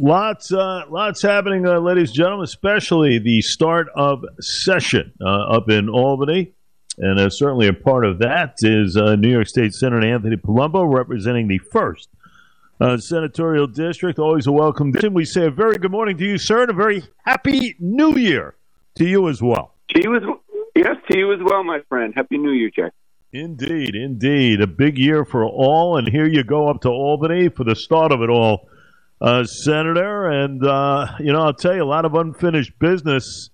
Lots, uh, lots happening, uh, ladies and gentlemen. Especially the start of session uh, up in Albany, and uh, certainly a part of that is uh, New York State Senator Anthony Palumbo representing the first uh, senatorial district. Always a welcome. We say a very good morning to you, sir, and a very happy New Year to you as well. To you as yes, to you as well, my friend. Happy New Year, Jack. Indeed, indeed, a big year for all, and here you go up to Albany for the start of it all uh, Senator. And, uh, you know, I'll tell you, a lot of unfinished business,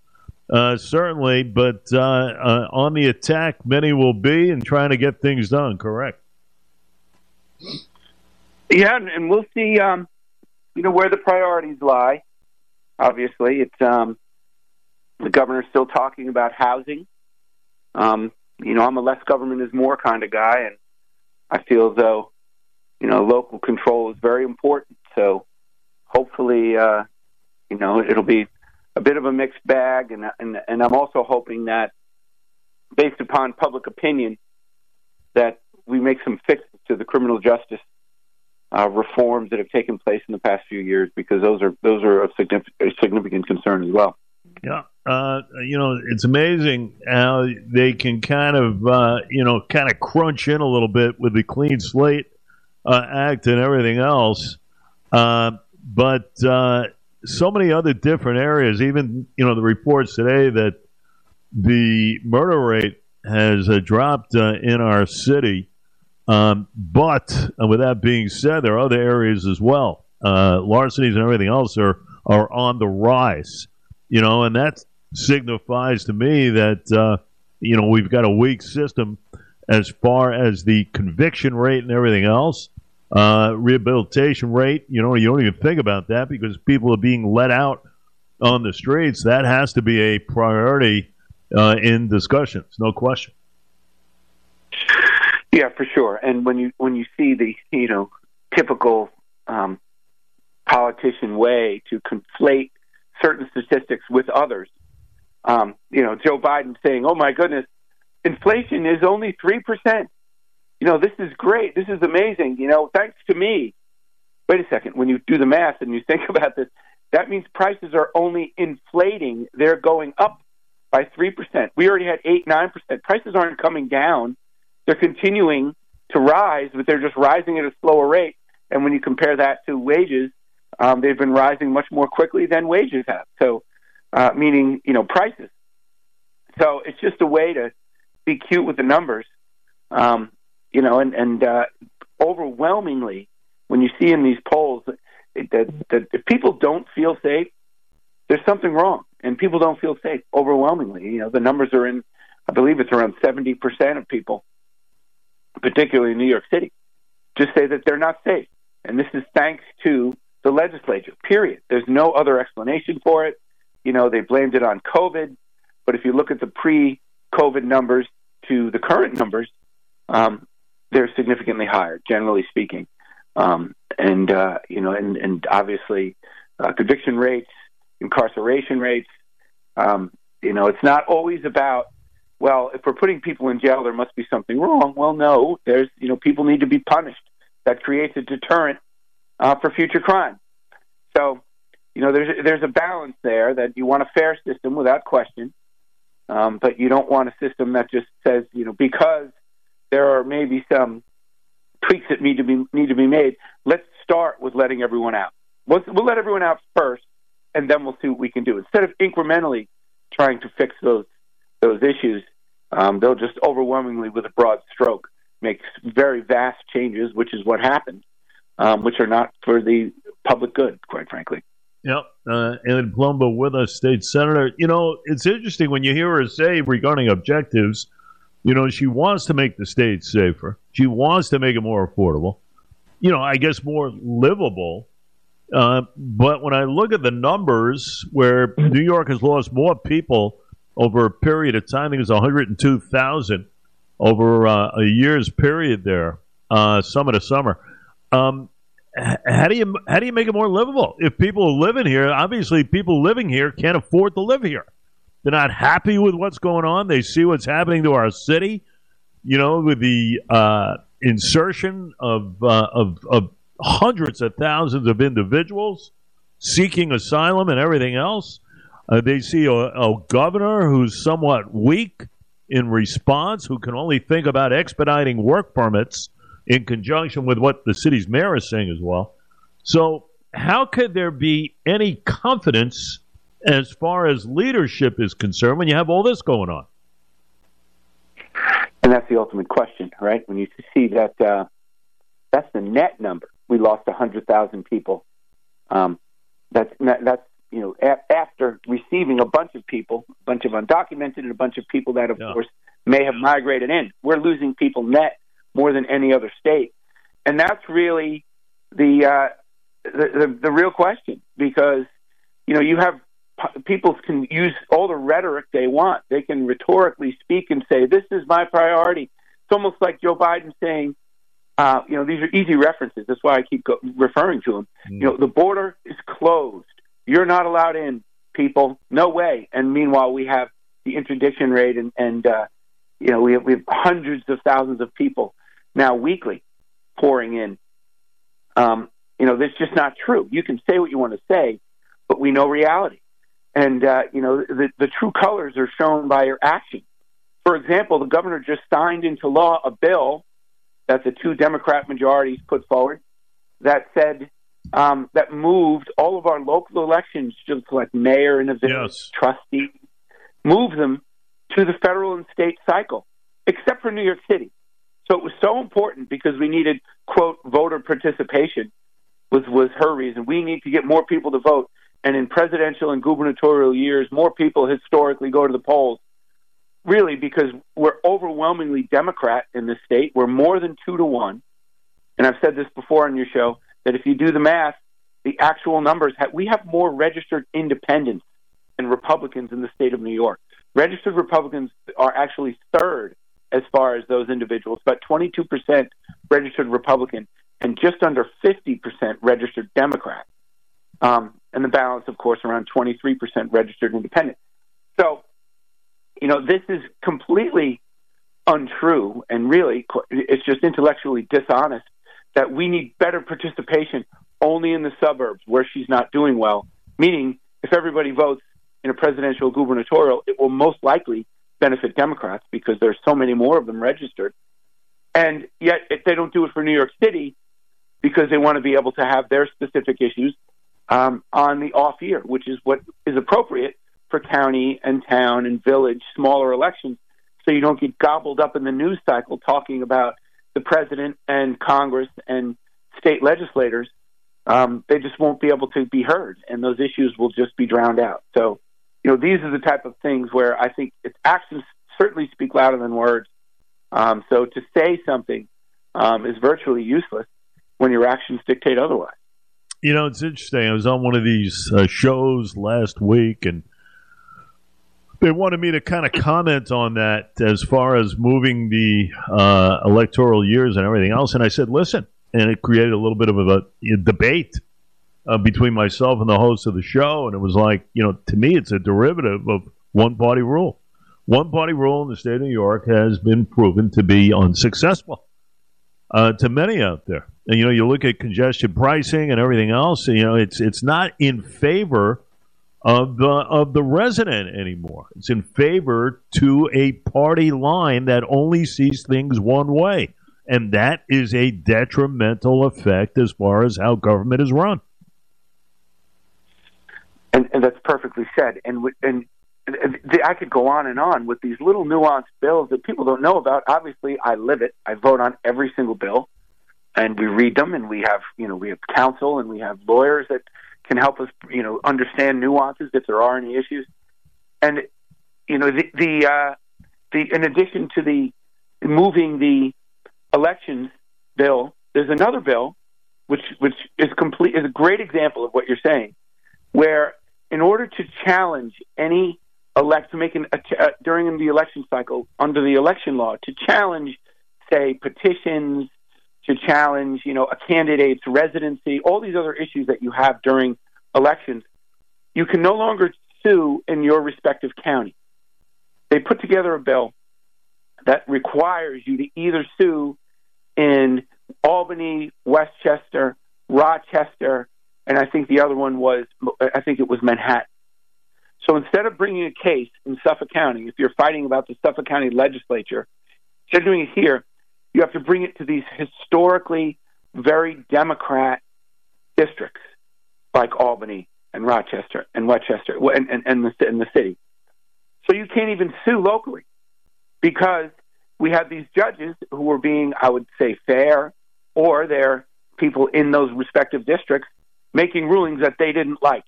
uh, certainly, but uh, on the attack, many will be and trying to get things done, correct? Yeah, and we'll see, um, you know, where the priorities lie. Obviously, it's um, the governor's still talking about housing. Um, you know, I'm a less government is more kind of guy, and I feel as though, you know, local control is very important. So hopefully, uh, you know, it'll be a bit of a mixed bag, and and and I'm also hoping that, based upon public opinion, that we make some fixes to the criminal justice uh, reforms that have taken place in the past few years, because those are those are of significant, significant concern as well. Yeah, uh, you know, it's amazing how they can kind of, uh, you know, kind of crunch in a little bit with the Clean Slate uh, Act and everything else. But uh, so many other different areas. Even you know the reports today that the murder rate has uh, dropped uh, in our city. Um, but uh, with that being said, there are other areas as well. Uh, larcenies and everything else are are on the rise. You know, and that signifies to me that uh, you know we've got a weak system as far as the conviction rate and everything else uh, rehabilitation rate. You know, you don't even think about that because people are being let out on the streets. That has to be a priority uh, in discussions, no question. Yeah, for sure. And when you when you see the you know typical um, politician way to conflate certain statistics with others, um, you know, Joe Biden saying, "Oh my goodness, inflation is only three percent." You know, this is great. This is amazing. You know, thanks to me. Wait a second. When you do the math and you think about this, that means prices are only inflating. They're going up by 3%. We already had 8, 9%. Prices aren't coming down. They're continuing to rise, but they're just rising at a slower rate. And when you compare that to wages, um, they've been rising much more quickly than wages have. So, uh, meaning, you know, prices. So it's just a way to be cute with the numbers. Um, you know, and and uh, overwhelmingly, when you see in these polls that, that that if people don't feel safe, there's something wrong, and people don't feel safe overwhelmingly. You know, the numbers are in, I believe it's around seventy percent of people, particularly in New York City, just say that they're not safe, and this is thanks to the legislature. Period. There's no other explanation for it. You know, they blamed it on COVID, but if you look at the pre-COVID numbers to the current numbers, um, they're significantly higher, generally speaking. Um, and uh, you know, and, and obviously, uh, conviction rates, incarceration rates. Um, you know, it's not always about well, if we're putting people in jail, there must be something wrong. Well, no, there's you know, people need to be punished. That creates a deterrent uh, for future crime. So, you know, there's there's a balance there that you want a fair system without question, um, but you don't want a system that just says you know because there are maybe some tweaks that need to be need to be made. Let's start with letting everyone out. We'll, we'll let everyone out first, and then we'll see what we can do. Instead of incrementally trying to fix those those issues, um, they'll just overwhelmingly, with a broad stroke, make very vast changes, which is what happened, um, which are not for the public good, quite frankly. Yep. Uh, Ellen Palumbo with us, state senator. You know, it's interesting when you hear her say regarding objectives you know, she wants to make the state safer. She wants to make it more affordable. You know, I guess more livable. Uh, but when I look at the numbers, where New York has lost more people over a period of time, I think it's 102,000 over uh, a year's period there, uh, summer to summer. Um, how do you how do you make it more livable? If people are living here, obviously people living here can't afford to live here. They're not happy with what's going on. They see what's happening to our city. You know, with the uh, insertion of, uh, of of hundreds of thousands of individuals seeking asylum and everything else. Uh, they see a, a governor who's somewhat weak in response, who can only think about expediting work permits in conjunction with what the city's mayor is saying as well. So, how could there be any confidence as far as leadership is concerned when you have all this going on? And that's the ultimate question, right? When you see that uh, that's the net number. We lost 100,000 people. Um, that's that's you know a- after receiving a bunch of people, a bunch of undocumented, and a bunch of people that, of yeah. course, may have migrated in. We're losing people net more than any other state, and that's really the uh, the, the, the real question because you know you have people can use all the rhetoric they want. They can rhetorically speak and say, "This is my priority." It's almost like Joe Biden saying, uh, "You know, these are easy references. That's why I keep go- referring to them." Mm. You know, the border is closed. You're not allowed in, people. No way. And meanwhile, we have the interdiction rate, and, and uh, you know, we have, we have hundreds of thousands of people now weekly pouring in. Um, you know, that's just not true. You can say what you want to say, but we know reality. And, uh, you know, the, the true colors are shown by your actions. For example, the governor just signed into law a bill that the two Democrat majorities put forward that said um, that moved all of our local elections, just like mayor and a village, yes. trustee, move them to the federal and state cycle, except for New York City. So it was so important because we needed quote voter participation was was her reason. We need to get more people to vote and in presidential and gubernatorial years, more people historically go to the polls. Really, because we're overwhelmingly Democrat in this state. We're more than two to one. And I've said this before on your show that if you do the math, the actual numbers we have more registered independents and Republicans in the state of New York. Registered Republicans are actually third as far as those individuals, but 22% registered Republican and just under 50% registered Democrat. Um, and the balance, of course, around 23% registered independent. So, you know, this is completely untrue, and really, it's just intellectually dishonest that we need better participation only in the suburbs where she's not doing well. Meaning, if everybody votes in a presidential gubernatorial, it will most likely benefit Democrats because there's so many more of them registered. And yet, if they don't do it for New York City because they want to be able to have their specific issues um, on the off year, which is what is appropriate for county and town and village smaller elections, so you don't get gobbled up in the news cycle talking about the president and Congress and state legislators. Um, they just won't be able to be heard, and those issues will just be drowned out. So, you know, these are the type of things where I think it's actions certainly speak louder than words. Um, so to say something um, is virtually useless when your actions dictate otherwise. You know, it's interesting. I was on one of these uh, shows last week, and they wanted me to kind of comment on that as far as moving the uh, electoral years and everything else. And I said, listen, and it created a little bit of a, a debate uh, between myself and the host of the show. And it was like, you know, to me, it's a derivative of one party rule. One party rule in the state of New York has been proven to be unsuccessful uh, to many out there. You know, you look at congestion pricing and everything else. You know, it's it's not in favor of the of the resident anymore. It's in favor to a party line that only sees things one way, and that is a detrimental effect as far as how government is run. And, and that's perfectly said. And and I could go on and on with these little nuanced bills that people don't know about. Obviously, I live it. I vote on every single bill and we read them and we have you know we have counsel and we have lawyers that can help us you know understand nuances if there are any issues. And you know the the uh the in addition to the moving the elections bill there's another bill which which is complete is a great example of what you're saying where in order to challenge any elect to make an during the election cycle under the election law to challenge say petitions to challenge, you know, a candidate's residency, all these other issues that you have during elections, you can no longer sue in your respective county. They put together a bill that requires you to either sue in Albany, Westchester, Rochester, and I think the other one was I think it was Manhattan. So instead of bringing a case in Suffolk County, if you're fighting about the Suffolk County legislature, instead of doing it here, you have to bring it to these historically very Democrat districts like Albany and Rochester and Westchester and, and, and, the, and the city. So you can't even sue locally because we have these judges who were being, I would say, fair, or they're people in those respective districts making rulings that they didn't like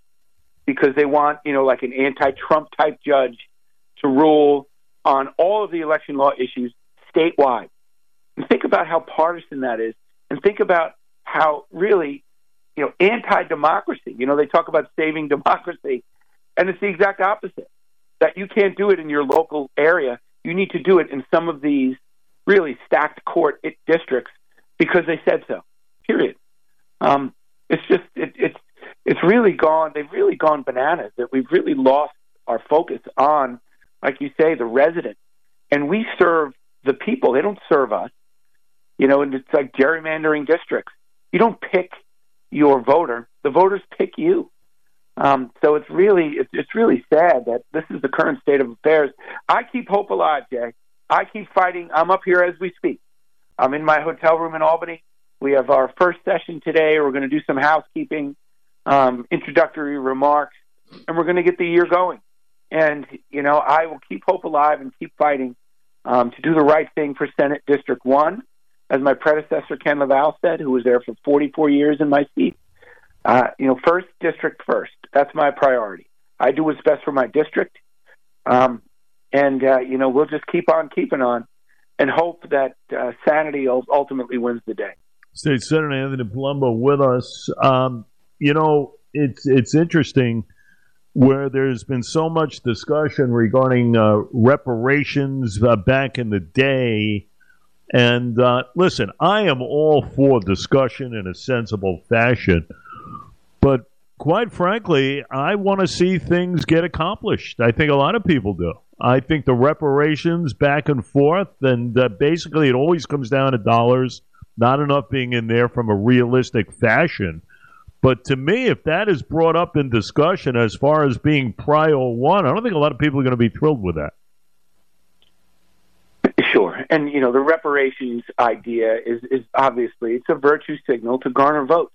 because they want, you know, like an anti-Trump type judge to rule on all of the election law issues statewide. And think about how partisan that is, and think about how really, you know, anti-democracy. You know, they talk about saving democracy, and it's the exact opposite. That you can't do it in your local area. You need to do it in some of these really stacked court districts because they said so. Period. Um, it's just it, it's it's really gone. They've really gone bananas. That we've really lost our focus on, like you say, the resident, and we serve the people. They don't serve us. You know, and it's like gerrymandering districts. You don't pick your voter; the voters pick you. Um, so it's really it's, it's really sad that this is the current state of affairs. I keep hope alive, Jay. I keep fighting. I'm up here as we speak. I'm in my hotel room in Albany. We have our first session today. We're going to do some housekeeping, um, introductory remarks, and we're going to get the year going. And, you know, I will keep hope alive and keep fighting um, to do the right thing for Senate District 1, as my predecessor, Ken LaValle, said, who was there for 44 years in my seat. Uh, you know, first district first. That's my priority. I do what's best for my district. Um, and, uh, you know, we'll just keep on keeping on and hope that uh, sanity ultimately wins the day. State Senator Anthony Palumbo with us. Um, you know, it's it's interesting where there's been so much discussion regarding uh, reparations uh, back in the day. And uh, listen, I am all for discussion in a sensible fashion, but quite frankly, I want to see things get accomplished. I think a lot of people do. I think the reparations back and forth, and uh, basically it always comes down to dollars not enough being in there from a realistic fashion. But to me, if that is brought up in discussion as far as being prio one, I don't think a lot of people are going to be thrilled with that. Sure, and you know the reparations idea is is obviously it's a virtue signal to garner votes.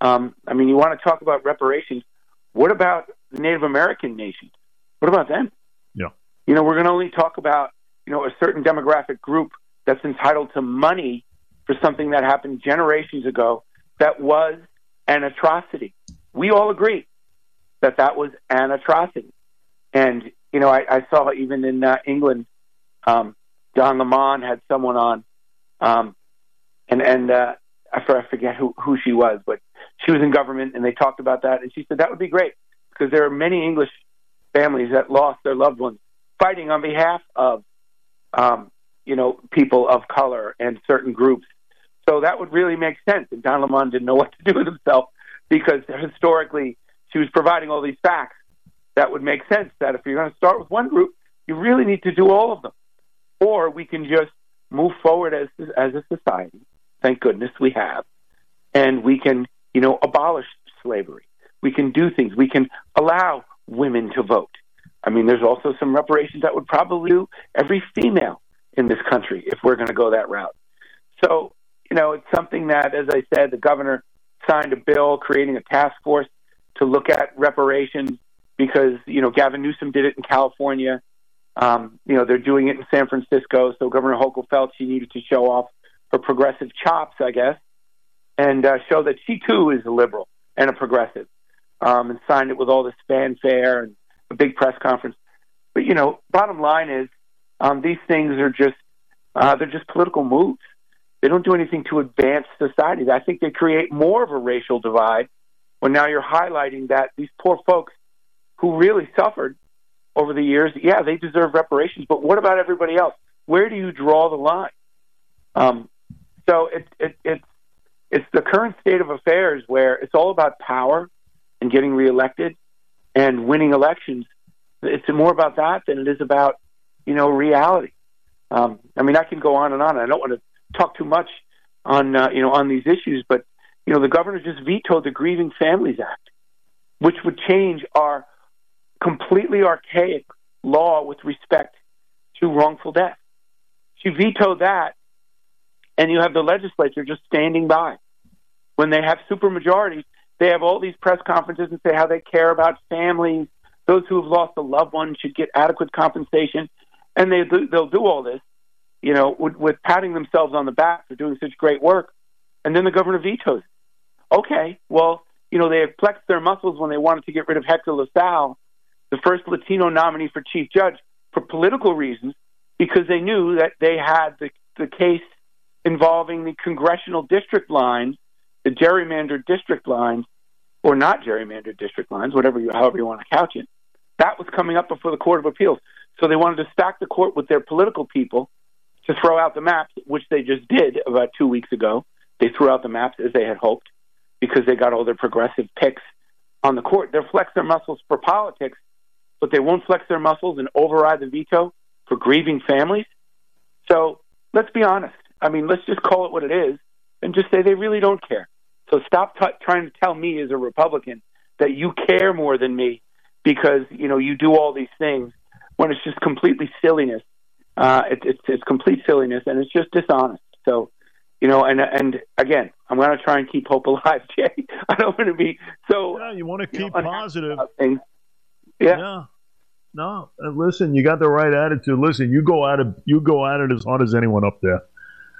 Um, I mean, you want to talk about reparations? What about the Native American nations? What about them? Yeah, you know we're going to only talk about you know a certain demographic group that's entitled to money for something that happened generations ago that was an atrocity. We all agree that that was an atrocity. And, you know, I, I saw even in uh, England, um, Don Lemon had someone on, um, and, and, uh, I forget who, who she was, but she was in government and they talked about that. And she said that would be great because there are many English families that lost their loved ones fighting on behalf of, um, you know, people of color and certain groups so that would really make sense. And Don Lemon didn't know what to do with himself because historically she was providing all these facts that would make sense that if you're going to start with one group, you really need to do all of them. Or we can just move forward as as a society. Thank goodness we have. And we can, you know, abolish slavery. We can do things. We can allow women to vote. I mean, there's also some reparations that would probably do every female in this country if we're going to go that route. So you know, it's something that, as I said, the governor signed a bill creating a task force to look at reparations because, you know, Gavin Newsom did it in California. Um, you know, they're doing it in San Francisco. So Governor Hochul felt she needed to show off her progressive chops, I guess, and uh, show that she too is a liberal and a progressive, um, and signed it with all this fanfare and a big press conference. But you know, bottom line is um, these things are just uh, they're just political moves. They don't do anything to advance society. I think they create more of a racial divide when now you're highlighting that these poor folks who really suffered over the years, yeah, they deserve reparations, but what about everybody else? Where do you draw the line? Um, so it, it, it's it's the current state of affairs where it's all about power and getting reelected and winning elections. It's more about that than it is about you know reality. Um, I mean, I can go on and on. I don't want to talk too much on uh, you know on these issues, but you know, the governor just vetoed the Grieving Families Act, which would change our completely archaic law with respect to wrongful death. She vetoed that, and you have the legislature just standing by. When they have supermajorities, they have all these press conferences and say how they care about families. Those who have lost a loved one should get adequate compensation, and they they'll do all this, you know, with, with patting themselves on the back for doing such great work, and then the governor vetoes. Okay, well, you know, they have flexed their muscles when they wanted to get rid of Hector LaSalle, the first Latino nominee for chief judge, for political reasons, because they knew that they had the, the case involving the congressional district lines, the gerrymandered district lines, or not gerrymandered district lines, whatever you, however you want to couch it. That was coming up before the Court of Appeals. So they wanted to stack the court with their political people to throw out the maps, which they just did about two weeks ago. They threw out the maps as they had hoped because they got all their progressive picks on the court. They'll flex their muscles for politics, but they won't flex their muscles and override the veto for grieving families. So let's be honest. I mean, let's just call it what it is and just say they really don't care. So stop t- trying to tell me as a Republican that you care more than me because you know you do all these things when it's just completely silliness. Uh, it, it's it's complete silliness and it's just dishonest. So you know, and and again, I'm going to try and keep hope alive, Jay. I don't want to be so. Yeah, you want to keep positive. Yeah. yeah. No, listen, you got the right attitude. Listen, you go at it. You go at it as hard as anyone up there.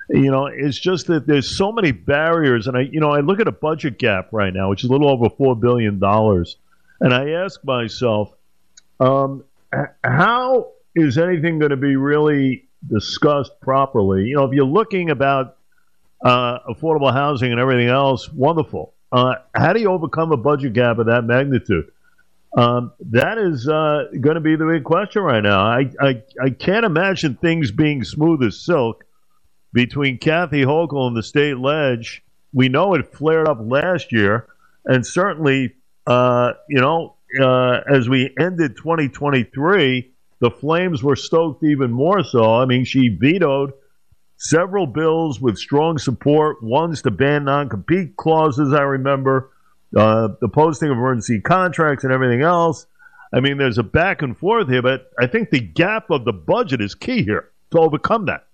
You know, it's just that there's so many barriers, and I, you know, I look at a budget gap right now, which is a little over four billion dollars, and I ask myself, um, how is anything going to be really discussed properly? You know, if you're looking about uh, affordable housing and everything else, wonderful. Uh, how do you overcome a budget gap of that magnitude? Um, that is uh, going to be the big question right now. I, I, I can't imagine things being smooth as silk between Kathy Hochul and the state ledge. We know it flared up last year, and certainly, uh, you know, uh, as we ended 2023, the flames were stoked even more so. I mean, she vetoed several bills with strong support. One's to ban non-compete clauses. I remember uh, the posting of emergency contracts and everything else. I mean, there's a back and forth here, but I think the gap of the budget is key here to overcome that.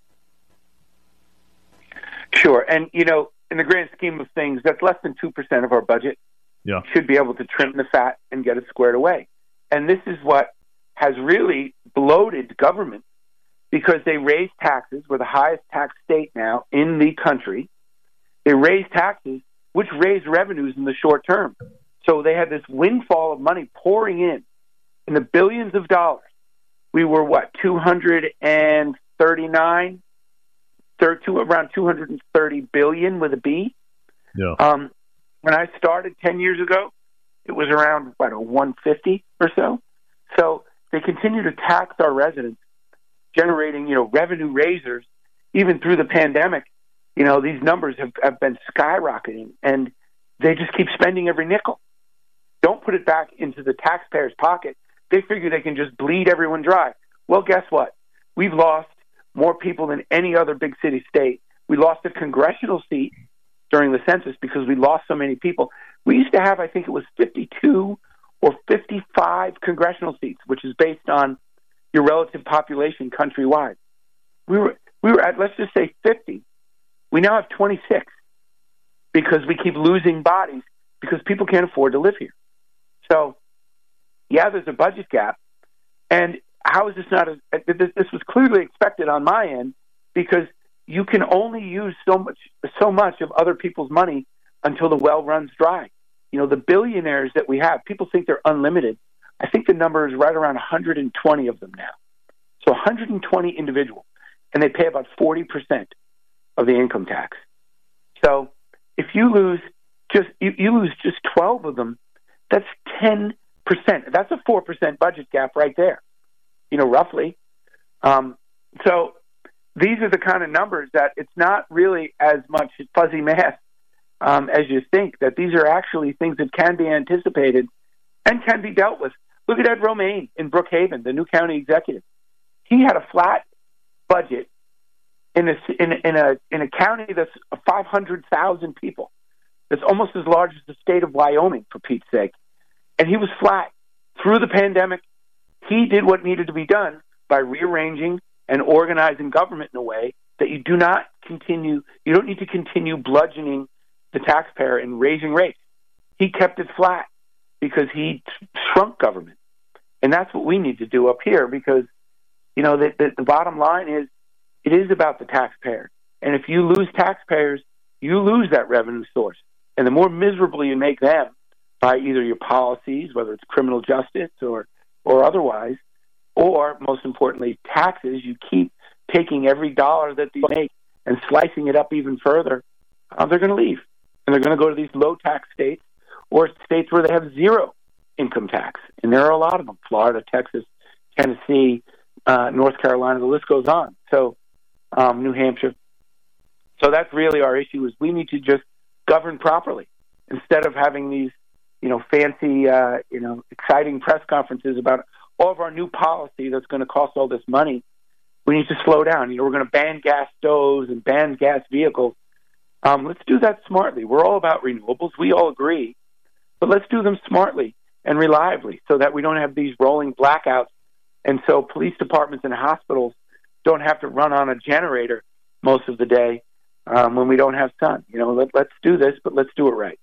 Sure, and you know, in the grand scheme of things, that's less than two percent of our budget. Yeah, should be able to trim the fat and get it squared away. And this is what has really bloated government because they raised taxes. We're the highest tax state now in the country. They raised taxes, which raised revenues in the short term. So they had this windfall of money pouring in, in the billions of dollars. We were what, 239, to around 230 billion with a B. Yeah. Um, when I started 10 years ago, it was around what, a 150 or so. So they continue to tax our residents generating, you know, revenue raisers, even through the pandemic. You know, these numbers have, have been skyrocketing, and they just keep spending every nickel. Don't put it back into the taxpayer's pocket. They figure they can just bleed everyone dry. Well, guess what? We've lost more people than any other big city state. We lost a congressional seat during the census because we lost so many people. We used to have, I think it was 52 or 55 congressional seats, which is based on your relative population countrywide. We were we were at let's just say 50. We now have 26 because we keep losing bodies because people can't afford to live here. So, yeah, there's a budget gap, and how is this not? A, this was clearly expected on my end because you can only use so much so much of other people's money until the well runs dry. You know, the billionaires that we have, people think they're unlimited. I think the number is right around 120 of them now. So 120 individuals, and they pay about 40% of the income tax. So if you lose just you, you lose just 12 of them, that's 10%. That's a 4% budget gap right there. You know, roughly. Um, so these are the kind of numbers that it's not really as much fuzzy math um, as you think. That these are actually things that can be anticipated and can be dealt with. Look at Ed Romaine in Brookhaven, the new county executive. He had a flat budget in a in, in a in a county that's five hundred thousand people. that's almost as large as the state of Wyoming, for Pete's sake. And he was flat through the pandemic. He did what needed to be done by rearranging and organizing government in a way that you do not continue, you don't need to continue bludgeoning the taxpayer and raising rates. He kept it flat because he shrunk government. And that's what we need to do up here because, you know, the, the, the bottom line is it is about the taxpayer. And if you lose taxpayers, you lose that revenue source. And the more miserable you make them by either your policies, whether it's criminal justice or, or otherwise, or most importantly, taxes, you keep taking every dollar that they make and slicing it up even further, uh, they're going to leave. And they're going to go to these low tax states or states where they have zero income tax. And there are a lot of them Florida, Texas, Tennessee, uh, North Carolina, the list goes on. So, um, New Hampshire. So that's really our issue is we need to just govern properly instead of having these, you know, fancy, uh, you know, exciting press conferences about all of our new policy that's going to cost all this money. We need to slow down. You know, we're going to ban gas stoves and ban gas vehicles. Um, let's do that smartly. We're all about renewables. We all agree, but let's do them smartly and reliably so that we don't have these rolling blackouts. And so police departments and hospitals don't have to run on a generator most of the day um, when we don't have sun. You know, let, let's do this, but let's do it right.